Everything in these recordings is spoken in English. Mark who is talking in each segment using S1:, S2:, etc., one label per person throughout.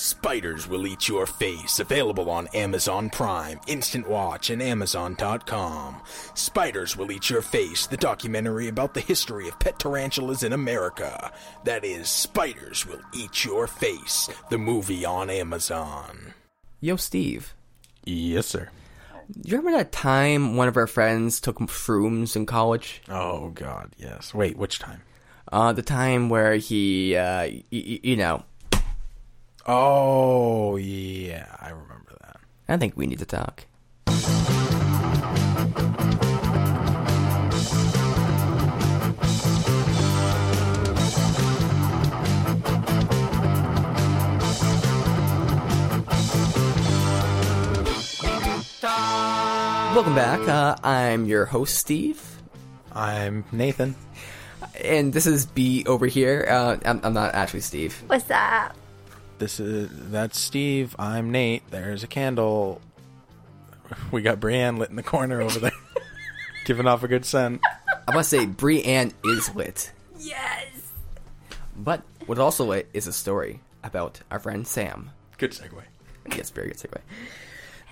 S1: Spiders Will Eat Your Face, available on Amazon Prime, Instant Watch, and Amazon.com. Spiders Will Eat Your Face, the documentary about the history of pet tarantulas in America. That is Spiders Will Eat Your Face, the movie on Amazon.
S2: Yo, Steve.
S1: Yes, sir.
S2: Do you remember that time one of our friends took shrooms in college?
S1: Oh, God, yes. Wait, which time?
S2: Uh, the time where he, uh, y- y- you know,
S1: Oh, yeah, I remember that.
S2: I think we need to talk. Welcome back. Uh, I'm your host, Steve,
S1: I'm Nathan.
S2: and this is B over here. Uh, I'm, I'm not actually Steve.
S3: What's up?
S1: This is that's Steve. I'm Nate. There's a candle. We got Brienne lit in the corner over there, giving off a good scent.
S2: I must say, Brienne is lit.
S3: Yes.
S2: But what also lit is a story about our friend Sam.
S1: Good segue.
S2: Yes, very good segue.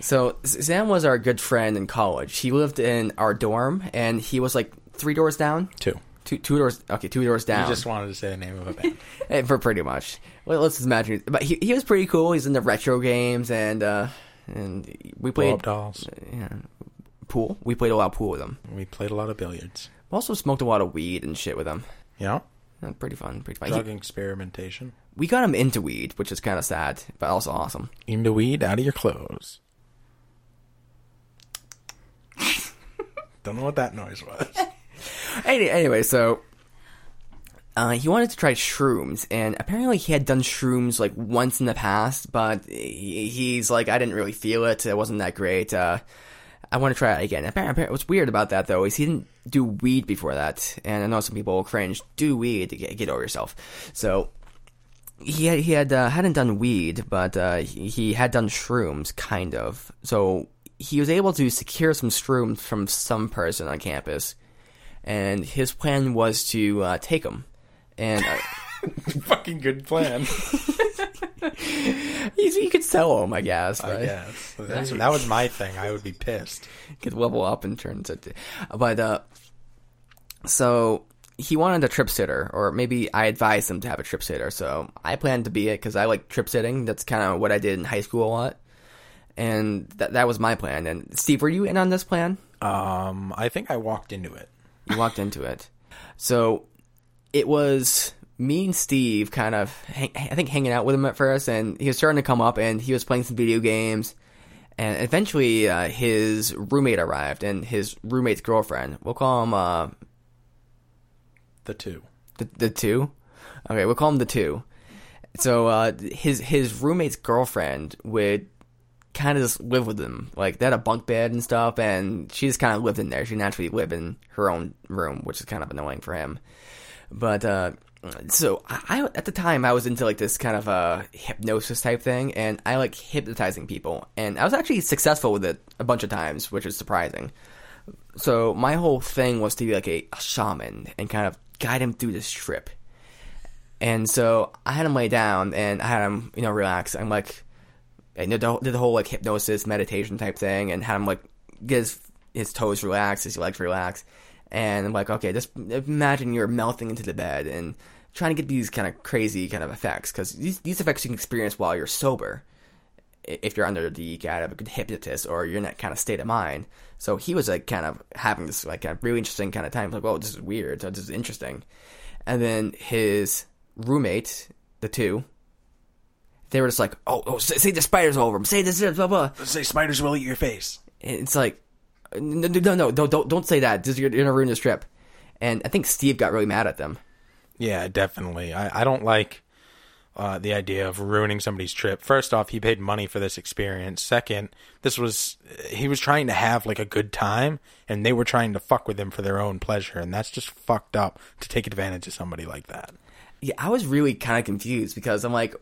S2: So Sam was our good friend in college. He lived in our dorm, and he was like three doors down.
S1: Two.
S2: Two, two doors. Okay, two doors down.
S1: You just wanted to say the name of a band.
S2: Eh, for pretty much. Well, let's just imagine. But he he was pretty cool. He's into retro games, and uh, and we played
S1: up dolls.
S2: yeah, pool. We played a lot of pool with him.
S1: We played a lot of billiards.
S2: We also smoked a lot of weed and shit with him.
S1: Yeah.
S2: Uh, Pretty fun. Pretty fun. He-
S1: Drug experimentation.
S2: we got him into weed, which is kind of sad, but also awesome.
S1: Into weed, out of your clothes. Don't know what that noise was.
S2: Any, anyway, so uh, he wanted to try shrooms, and apparently he had done shrooms like once in the past, but he, he's like, I didn't really feel it. It wasn't that great. Uh, I want to try it again. Apparently, what's weird about that though is he didn't do weed before that, and I know some people will cringe. Do weed to get, get over yourself. So he had, he had uh, hadn't done weed, but uh, he, he had done shrooms, kind of. So he was able to secure some shrooms from some person on campus, and his plan was to uh, take them. And uh,
S1: Fucking good plan.
S2: you, you could sell them, I guess. Right?
S1: I guess. That's, that was my thing. I would be pissed.
S2: could level up and turn into. But uh, so he wanted a trip sitter, or maybe I advised him to have a trip sitter. So I planned to be it because I like trip sitting. That's kind of what I did in high school a lot, and that that was my plan. And Steve, were you in on this plan?
S1: Um, I think I walked into it.
S2: You walked into it, so it was me and Steve kind of, hang, I think, hanging out with him at first, and he was starting to come up, and he was playing some video games. And eventually, uh, his roommate arrived, and his roommate's girlfriend. We'll call him uh,
S1: The two.
S2: the the two. Okay, we'll call him the two. So uh, his his roommate's girlfriend would kind of just live with them. Like they had a bunk bed and stuff, and she just kind of lived in there. She naturally lived in her own room, which is kind of annoying for him. But uh, so I, at the time I was into like this kind of uh, hypnosis type thing, and I like hypnotizing people, and I was actually successful with it a bunch of times, which is surprising. So my whole thing was to be like a, a shaman and kind of guide him through this trip. And so I had him lay down and I had him, you know, relax. I'm like, and did the, did the whole like hypnosis meditation type thing and had him like get his, his toes relax, his legs relax. And I'm like, okay, just imagine you're melting into the bed and trying to get these kind of crazy kind of effects because these, these effects you can experience while you're sober if you're under the guide of a good hypnotist or you're in that kind of state of mind. So he was like kind of having this like kind of really interesting kind of time. Like, whoa, this is weird. So this is interesting. And then his roommate, the two, they were just like, oh, oh say, say the spider's over him. Say this, blah blah.
S1: Say spiders will eat your face.
S2: It's like, no, no, no, no don't, don't, don't say that. This, you're, you're gonna ruin this trip. And I think Steve got really mad at them.
S1: Yeah, definitely. I, I don't like uh, the idea of ruining somebody's trip. First off, he paid money for this experience. Second, this was he was trying to have like a good time, and they were trying to fuck with him for their own pleasure, and that's just fucked up to take advantage of somebody like that.
S2: Yeah, I was really kind of confused because I'm like,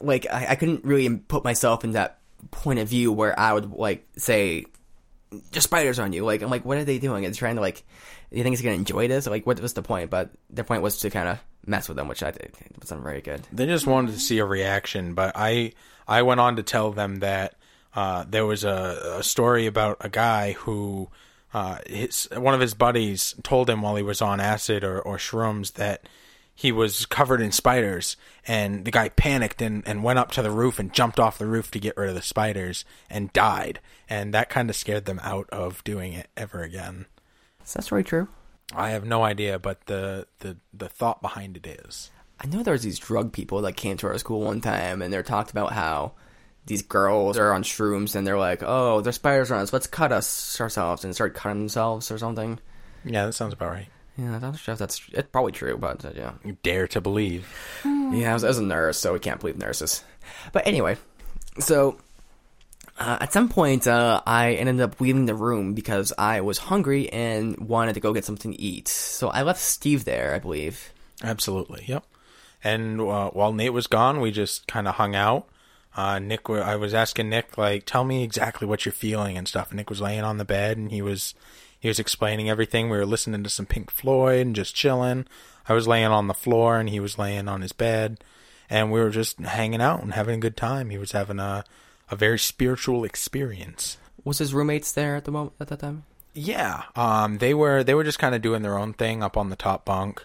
S2: like I, I couldn't really put myself in that point of view where I would like say, "Just spiders on you." Like I'm like, what are they doing? It's trying to like? You think he's gonna enjoy this? Like, what was the point? But their point was to kind of mess with them, which I think wasn't very good.
S1: They just wanted to see a reaction, but I I went on to tell them that uh, there was a, a story about a guy who uh, his one of his buddies told him while he was on acid or, or shrooms that he was covered in spiders and the guy panicked and, and went up to the roof and jumped off the roof to get rid of the spiders and died and that kind of scared them out of doing it ever again
S2: Is that story true?
S1: i have no idea but the the, the thought behind it is
S2: I know there was these drug people that came to our school one time, and they're talked about how these girls are on shrooms, and they're like, "Oh, there's spiders on us. Let's cut us ourselves," and start cutting themselves or something.
S1: yeah that sounds about right
S2: Yeah, I'm not sure if that's it's probably true, but uh, yeah,
S1: you dare to believe
S2: yeah. I was, I was a nurse, so we can't believe nurses. But anyway, so uh, at some point, uh, I ended up leaving the room because I was hungry and wanted to go get something to eat. So I left Steve there, I believe.
S1: Absolutely. Yep. And uh, while Nate was gone, we just kind of hung out. Uh, Nick, I was asking Nick like, tell me exactly what you're feeling and stuff. And Nick was laying on the bed and he was he was explaining everything. We were listening to some Pink Floyd and just chilling. I was laying on the floor and he was laying on his bed, and we were just hanging out and having a good time. He was having a a very spiritual experience.
S2: Was his roommates there at the moment at that time?
S1: Yeah, um, they were they were just kind of doing their own thing up on the top bunk,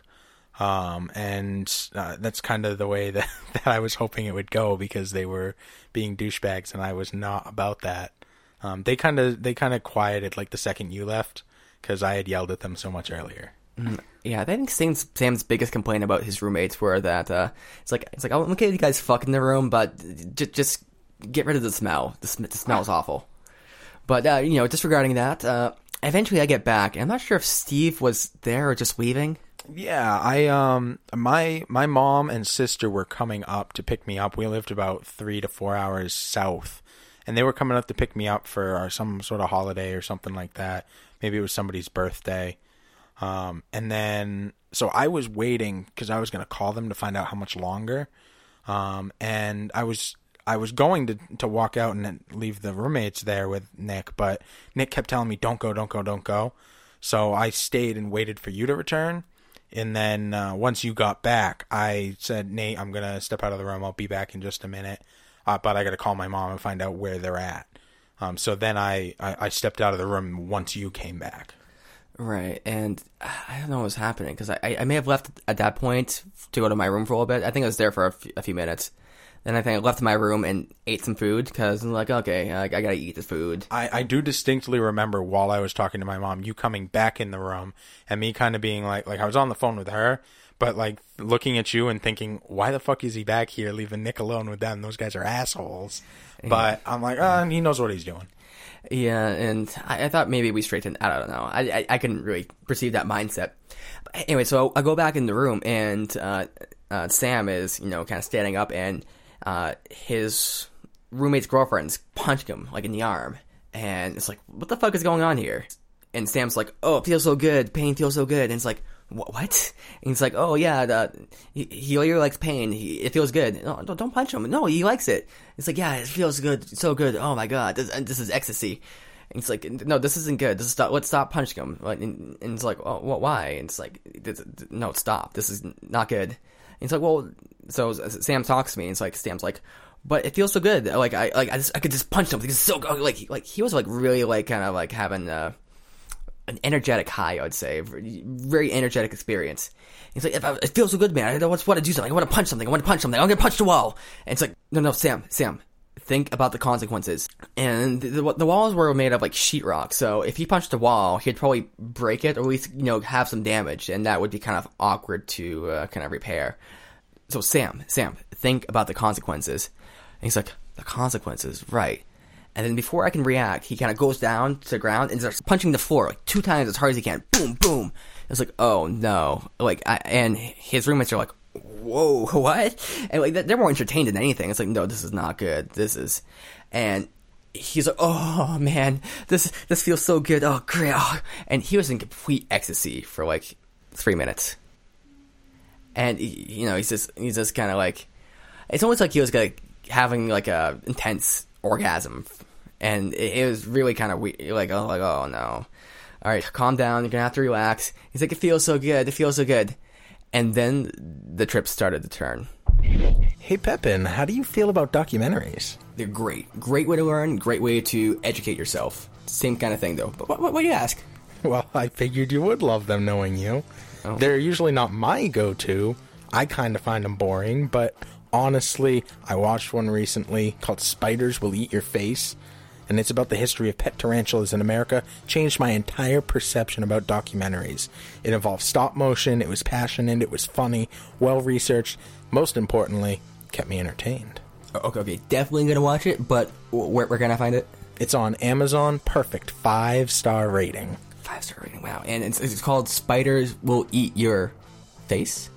S1: um, and uh, that's kind of the way that, that I was hoping it would go because they were being douchebags and I was not about that. Um, they kind of they kind of quieted like the second you left because I had yelled at them so much earlier.
S2: Yeah, I think Sam's, Sam's biggest complaint about his roommates were that uh, it's like it's like oh, I'm okay, you guys fuck in the room, but just just get rid of the smell. The, sm- the smell's awful. But uh, you know, disregarding that, uh, eventually I get back, I'm not sure if Steve was there or just leaving.
S1: Yeah, I um my my mom and sister were coming up to pick me up. We lived about three to four hours south, and they were coming up to pick me up for some sort of holiday or something like that. Maybe it was somebody's birthday. Um, and then so I was waiting because I was going to call them to find out how much longer. Um, and I was I was going to to walk out and leave the roommates there with Nick, but Nick kept telling me don't go, don't go, don't go. So I stayed and waited for you to return. And then uh, once you got back, I said, Nate, I'm gonna step out of the room. I'll be back in just a minute, uh, but I got to call my mom and find out where they're at. Um, so then I, I I stepped out of the room once you came back.
S2: Right, and I don't know what was happening because I, I may have left at that point to go to my room for a little bit. I think I was there for a few, few minutes. Then I think I left my room and ate some food because I'm like, okay, I, I gotta eat this food.
S1: I, I do distinctly remember while I was talking to my mom, you coming back in the room and me kind of being like, like I was on the phone with her, but like looking at you and thinking, why the fuck is he back here leaving Nick alone with them? Those guys are assholes. But I'm like, oh, he knows what he's doing.
S2: Yeah, and I, I thought maybe we straightened. I don't know. I, I I couldn't really perceive that mindset. But anyway, so I go back in the room, and uh, uh, Sam is you know kind of standing up, and uh, his roommate's girlfriend's punching him like in the arm, and it's like, what the fuck is going on here? And Sam's like, oh, it feels so good. Pain feels so good. And it's like, what? And he's like, oh yeah, the, he, he likes pain. He, it feels good. No, don't, don't punch him. No, he likes it. It's like, yeah, it feels good, so good. Oh my god, this, this is ecstasy. And it's like, no, this isn't good. This is stop. Let's stop punching him. And, and it's like, oh, what? Why? And it's like, no, stop. This is not good. And it's like, well, so Sam talks to me. And it's like, Sam's like, but it feels so good. Like I, like I just, I could just punch him. It's so good. Like, like he was like really like kind of like having uh, an energetic high. I would say, very, energetic experience. He's like, I, it feels so good, man. I don't want to do something. I want to punch something. I want to punch something. I'm gonna punch the wall. And it's like, no, no, Sam, Sam, think about the consequences. And the, the, walls were made of like sheetrock, so if he punched the wall, he'd probably break it or at least you know have some damage, and that would be kind of awkward to uh, kind of repair. So Sam, Sam, think about the consequences. And he's like, the consequences, right? And then before I can react, he kind of goes down to the ground and starts punching the floor like two times as hard as he can. Boom, boom. It's like, oh no! Like, I, and his roommates are like, whoa, what? And like they're more entertained than anything. It's like, no, this is not good. This is, and he's like, oh man, this this feels so good. Oh great, oh. and he was in complete ecstasy for like three minutes. And you know, he's just he's just kind of like, it's almost like he was like having like a intense orgasm, and it, it was really kind of weird. Like, oh, like oh no. All right, calm down. You're gonna have to relax. He's like, it feels so good. It feels so good. and then the trip started to turn.
S4: Hey, Pepin, how do you feel about documentaries?
S2: They're great. Great way to learn, great way to educate yourself. Same kind of thing, though. But what, what, what do you ask?
S4: Well, I figured you would love them knowing you.
S2: Oh.
S4: They're usually not my go to. I kind of find them boring, but honestly, I watched one recently called Spiders Will Eat Your Face, and it's about the history of pet tarantulas in America. Changed my entire perception about documentaries. It involved stop motion, it was passionate, it was funny, well researched, most importantly, kept me entertained.
S2: Oh, okay, okay, definitely gonna watch it, but where, where can I find it?
S4: It's on Amazon, perfect five star rating.
S2: Five star rating, wow. And it's, it's called Spiders Will Eat Your Face?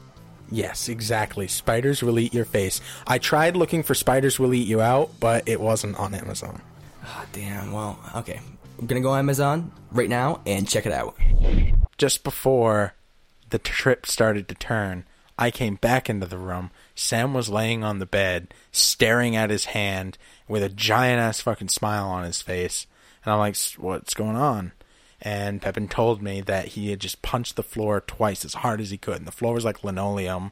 S4: Yes, exactly. Spiders will eat your face. I tried looking for Spiders will eat you out, but it wasn't on Amazon.
S2: Oh, damn, well, okay. I'm gonna go on Amazon right now and check it out.
S1: Just before the trip started to turn, I came back into the room. Sam was laying on the bed, staring at his hand with a giant ass fucking smile on his face. And I'm like, what's going on? And Pepin told me that he had just punched the floor twice as hard as he could. And the floor was like linoleum,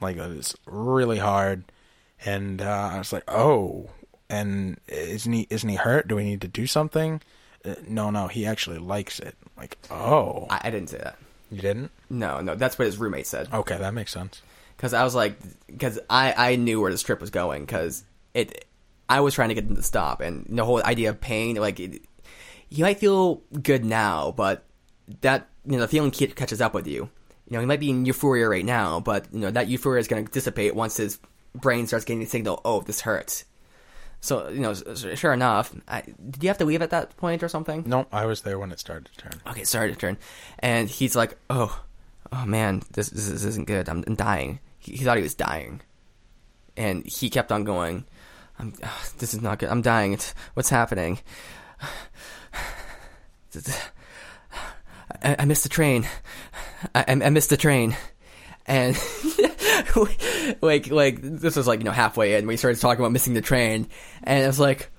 S1: like it was really hard. And uh, I was like, oh. And isn't he isn't he hurt? Do we need to do something? Uh, no, no, he actually likes it. Like, oh,
S2: I, I didn't say that.
S1: you didn't?
S2: No, no, that's what his roommate said.
S1: Okay, that makes sense.
S2: because I was like, because I I knew where this trip was going because it, I was trying to get them to stop, and the whole idea of pain, like, it, he might feel good now, but that you know the feeling catches up with you. You know, he might be in euphoria right now, but you know that euphoria is going to dissipate once his brain starts getting the signal. Oh, this hurts. So you know, sure enough, I, did you have to leave at that point or something?
S1: No, I was there when it started to turn.
S2: okay, started to turn. And he's like, oh, oh man, this this, this isn't good. I'm, I'm dying. He, he thought he was dying, and he kept on going. I'm, ah, this is not good. I'm dying. It's what's happening. I, I missed the train. I, I missed the train, and like like this was like you know halfway in. We started talking about missing the train, and it was like.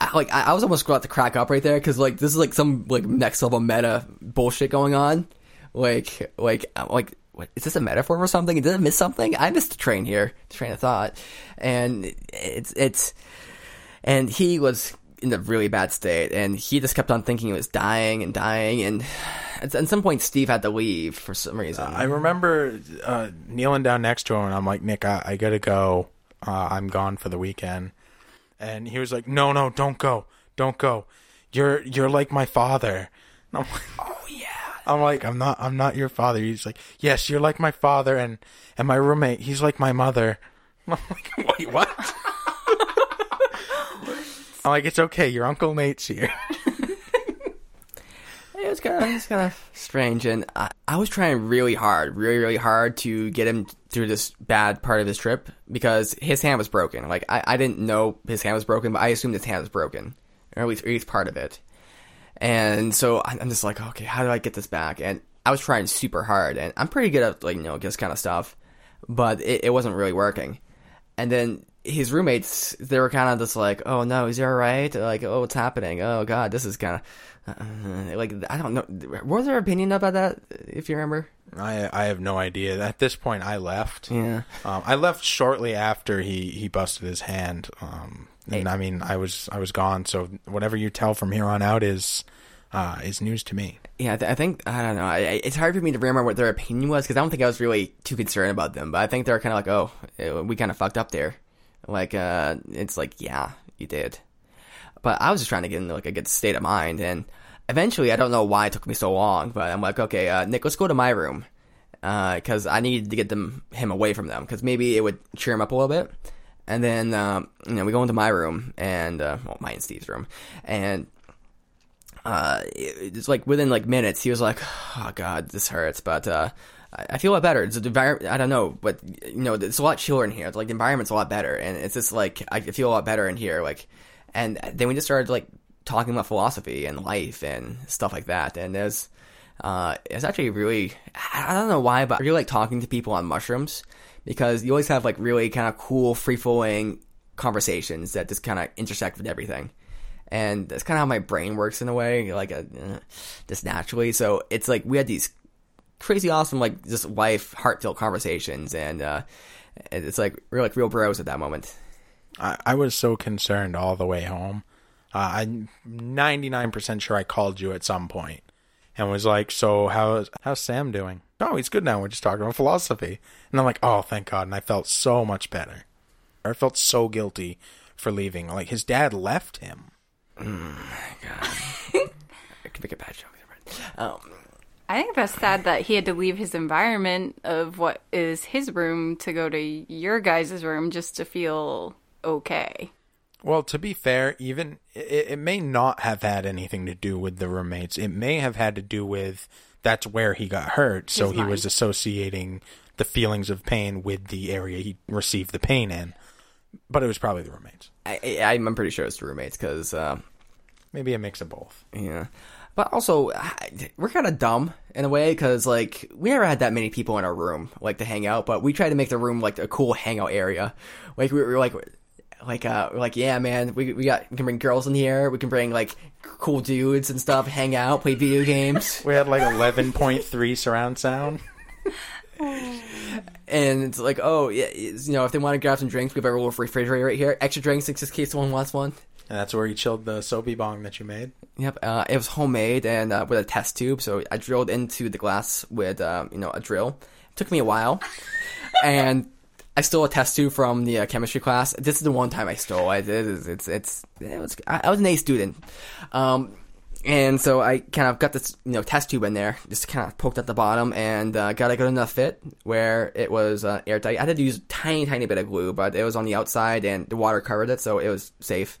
S2: I, like I was almost about to crack up right there because like this is like some like next level meta bullshit going on. Like like like what is this a metaphor for something? Did I miss something? I missed the train here, train of thought, and it's it's and he was in a really bad state, and he just kept on thinking he was dying and dying, and at, at some point Steve had to leave for some reason.
S1: I remember uh, kneeling down next to him, and I'm like, Nick, I, I gotta go. Uh, I'm gone for the weekend. And he was like, No, no, don't go, don't go. You're you're like my father. And I'm like, Oh yeah. I'm like, I'm not, I'm not your father. He's like, Yes, you're like my father, and and my roommate, he's like my mother. And I'm like, Wait, what? I'm like, It's okay. Your uncle Nate's here.
S2: It was kind of, kind of strange, and I, I was trying really hard, really, really hard to get him through this bad part of his trip because his hand was broken. Like I, I didn't know his hand was broken, but I assumed his hand was broken, or at least, at least part of it. And so I'm just like, okay, how do I get this back? And I was trying super hard, and I'm pretty good at like you know this kind of stuff, but it, it wasn't really working. And then his roommates, they were kind of just like, "Oh no, is he all right? Like, oh, what's happening? Oh god, this is kind of uh, like I don't know. What was their opinion about that? If you remember?
S1: I I have no idea. At this point, I left.
S2: Yeah.
S1: Um, I left shortly after he, he busted his hand. Um, and
S2: Hey.
S1: I mean, I was I was gone. So whatever you tell from here on out is uh, is news to me.
S2: Yeah, I, th- I think I don't know. I, I- it's hard for me to remember what their opinion was because I don't think I was really too concerned about them. But I think they're kind of like, "Oh, eh, we kind of fucked up there." Like, uh, it's like, yeah, you did. But I was just trying to get into like a good state of mind, and eventually, I don't know why it took me so long, but I'm like, okay, uh, Nick, let's go to my room because I needed to get them him away from them because maybe it would cheer him up a little bit. And then um, you know we go into my room and uh, well, my and Steve's room, and uh, it's like within like minutes, he was like, "Oh God, this hurts," but uh, I I feel a lot better. It's the environment. I don't know, but you know, it's a lot chiller in here. It's like the environment's a lot better, and it's just like I feel a lot better in here. Like, and then we just started like talking about philosophy and life and stuff like that, and there's. Uh, it's actually really, I don't know why, but I really like talking to people on mushrooms because you always have like really kind of cool, free flowing conversations that just kind of intersect with everything and that's kind of how my brain works in a way, like uh, just naturally. So it's like we had these crazy awesome like just life heartfelt conversations and uh it's like we're like real bros at that moment
S1: I, I was so concerned all the way home. Uh, I'm 99% sure I called you at some point and was like, "So how's how's Sam doing?" "Oh, he's good now. We're just talking about philosophy." And I'm like, "Oh, thank God!" And I felt so much better. I felt so guilty for leaving. Like his dad left him.
S2: I could make a bad joke um
S5: I think that's sad that he had to leave his environment of what is his room to go to your guys' room just to feel okay.
S1: Well, to be fair, even it, it may not have had anything to do with the roommates. It may have had to do with that's where he got hurt, so
S5: His
S1: he was associating the feelings of pain with the area he received the pain in. But it was probably the roommates.
S2: I, I i'm pretty sure it's the roommates because uh
S1: Maybe a mix of both.
S2: Yeah. But also, we're kind of dumb in a way because, like, we never had that many people in our room, like, to hang out, but we tried to make the room, like, a cool hangout area. Like, we were like, like, uh, we're like, yeah, man, we, we got, we can bring girls in here, we can bring, like, cool dudes and stuff, hang out, play video games.
S1: We had like 11.3 surround sound.
S2: and it's like, oh, yeah, you know, if they want to grab some drinks, we have a little refrigerator right here. Extra drinks in case someone wants one.
S1: And that's where you chilled the soapy bong that you made.
S2: Yep, uh, it was homemade and uh, with a test tube. So I drilled into the glass with um, you know a drill. It took me a while, and I stole a test tube from the uh, chemistry class. This is the one time I stole it. It is, it's it's it was I, I was an A student, um, and so I kind of got this you know test tube in there, just kind of poked at the bottom, and uh, got a good enough fit where it was uh, airtight. I had to use a tiny tiny bit of glue, but it was on the outside and the water covered it, so it was safe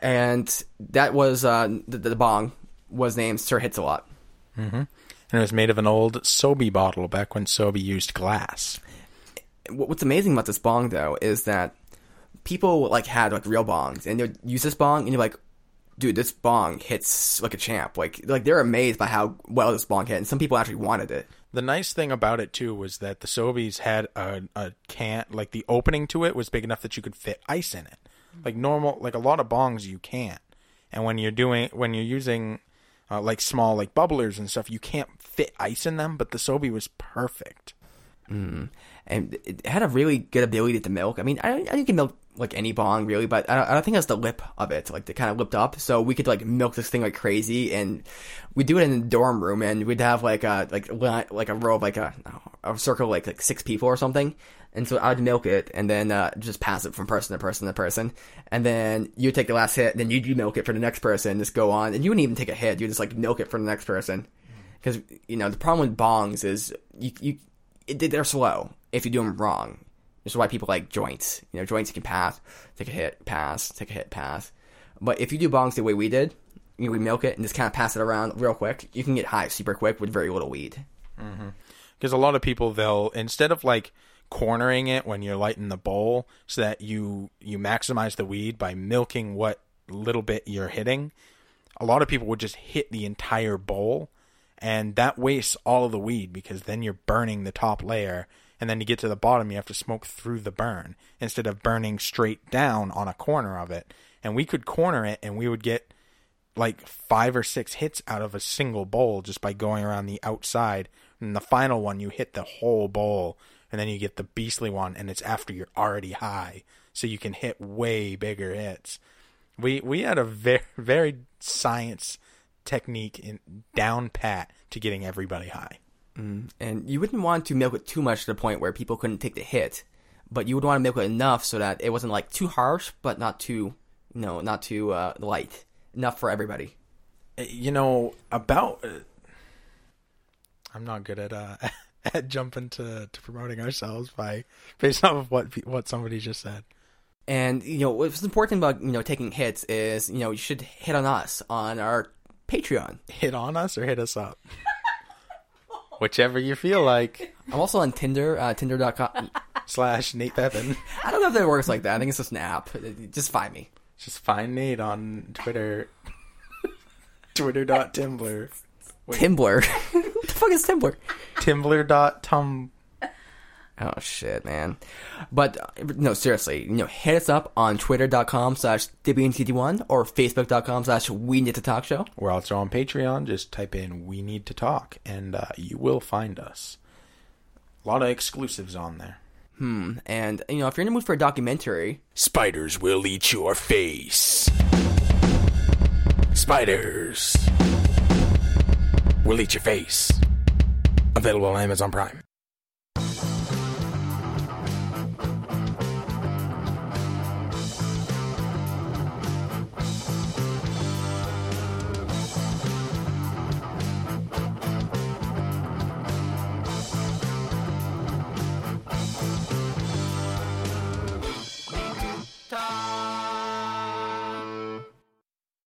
S2: and that was uh, the, the bong was named Sir Hits a Lot.
S1: And it was made of an old Sobe bottle back when Sobe used glass.
S2: What's amazing about this bong though is that people like had like real bongs and they'd use this bong and you're like, dude, this bong hits like a champ. Like like they're amazed by how well this bong hit, and some people actually wanted it.
S1: The nice thing about it too was that the Sobeys had a, a can like the opening to it was big enough that you could fit ice in it. Like normal, like a lot of bongs you can't. And when you're doing when you're using uh, like small like bubblers and stuff, you can't fit ice in them. But the Sobe was perfect.
S2: And it had a really good ability to milk. I mean, I, I you can milk like any bong really, but I don't, I don't think that's the lip of it, like the kind of lipped up. So we could like milk this thing like crazy, and we do it in the dorm room, and we'd have like a like like a row of like a a circle of, like like six people or something. And so I'd milk it, and then uh, just pass it from person to person to person, and then you take the last hit, and then you milk it for the next person, just go on, and you wouldn't even take a hit, you just like milk it for the next person because you know the problem with bongs is you you it, they're slow if you do them wrong. This is why people like joints. You know, joints can pass, take a hit, pass, take a hit, pass. But if you do bongs the way we did, you know, we milk it and just kind of pass it around real quick, you can get high super quick with very little weed. Mm-hmm.
S1: because a lot of people they'll instead of like cornering it when you're lighting the bowl so that you you maximize the weed by milking what little bit you're hitting a lot of people would just hit the entire bowl and that wastes all of the weed because then you're burning the top layer and then to get to the bottom you have to smoke through the burn instead of burning straight down on a corner of it and we could corner it and we would get like five or six hits out of a single bowl just by going around the outside. And the final one, you hit the whole bowl, and then you get the beastly one, and it's after you're already high, so you can hit way bigger hits. We we had a very very science technique in down pat to getting everybody high.
S2: And you wouldn't want to milk it too much to the point where people couldn't take the hit, but you would want to milk it enough so that it wasn't like too harsh, but not too, no, not too uh, light. Enough for everybody.
S1: you know about uh, i'm not good at uh at jumping to, to promoting ourselves by based off of what what somebody just said
S2: And you know what's important about you know taking hits is you know you should hit on us on our Patreon.
S1: hit on us or hit us up whichever you feel like
S2: I'm also on Tinder, uh, Tinder.com.
S1: slash nate Pepin.
S2: I don't know if that works like that. I think it's just an app. Just find me.
S1: just find nate on twitter twitter.tumblr
S2: Timbler. what the fuck is Timbler?
S1: tumblr.tum
S2: Oh shit, man. But uh, no, seriously, you know, hit us up on twitter.com slash one or facebook.com slash we need to talk show.
S1: We're also on Patreon. Just type in "We Need to Talk" and uh, you will find us. A lot of exclusives on there.
S2: Hmm. And you know, if you're in the mood for a documentary,
S4: Spiders will eat your face. Spiders will eat your face. Available on Amazon Prime.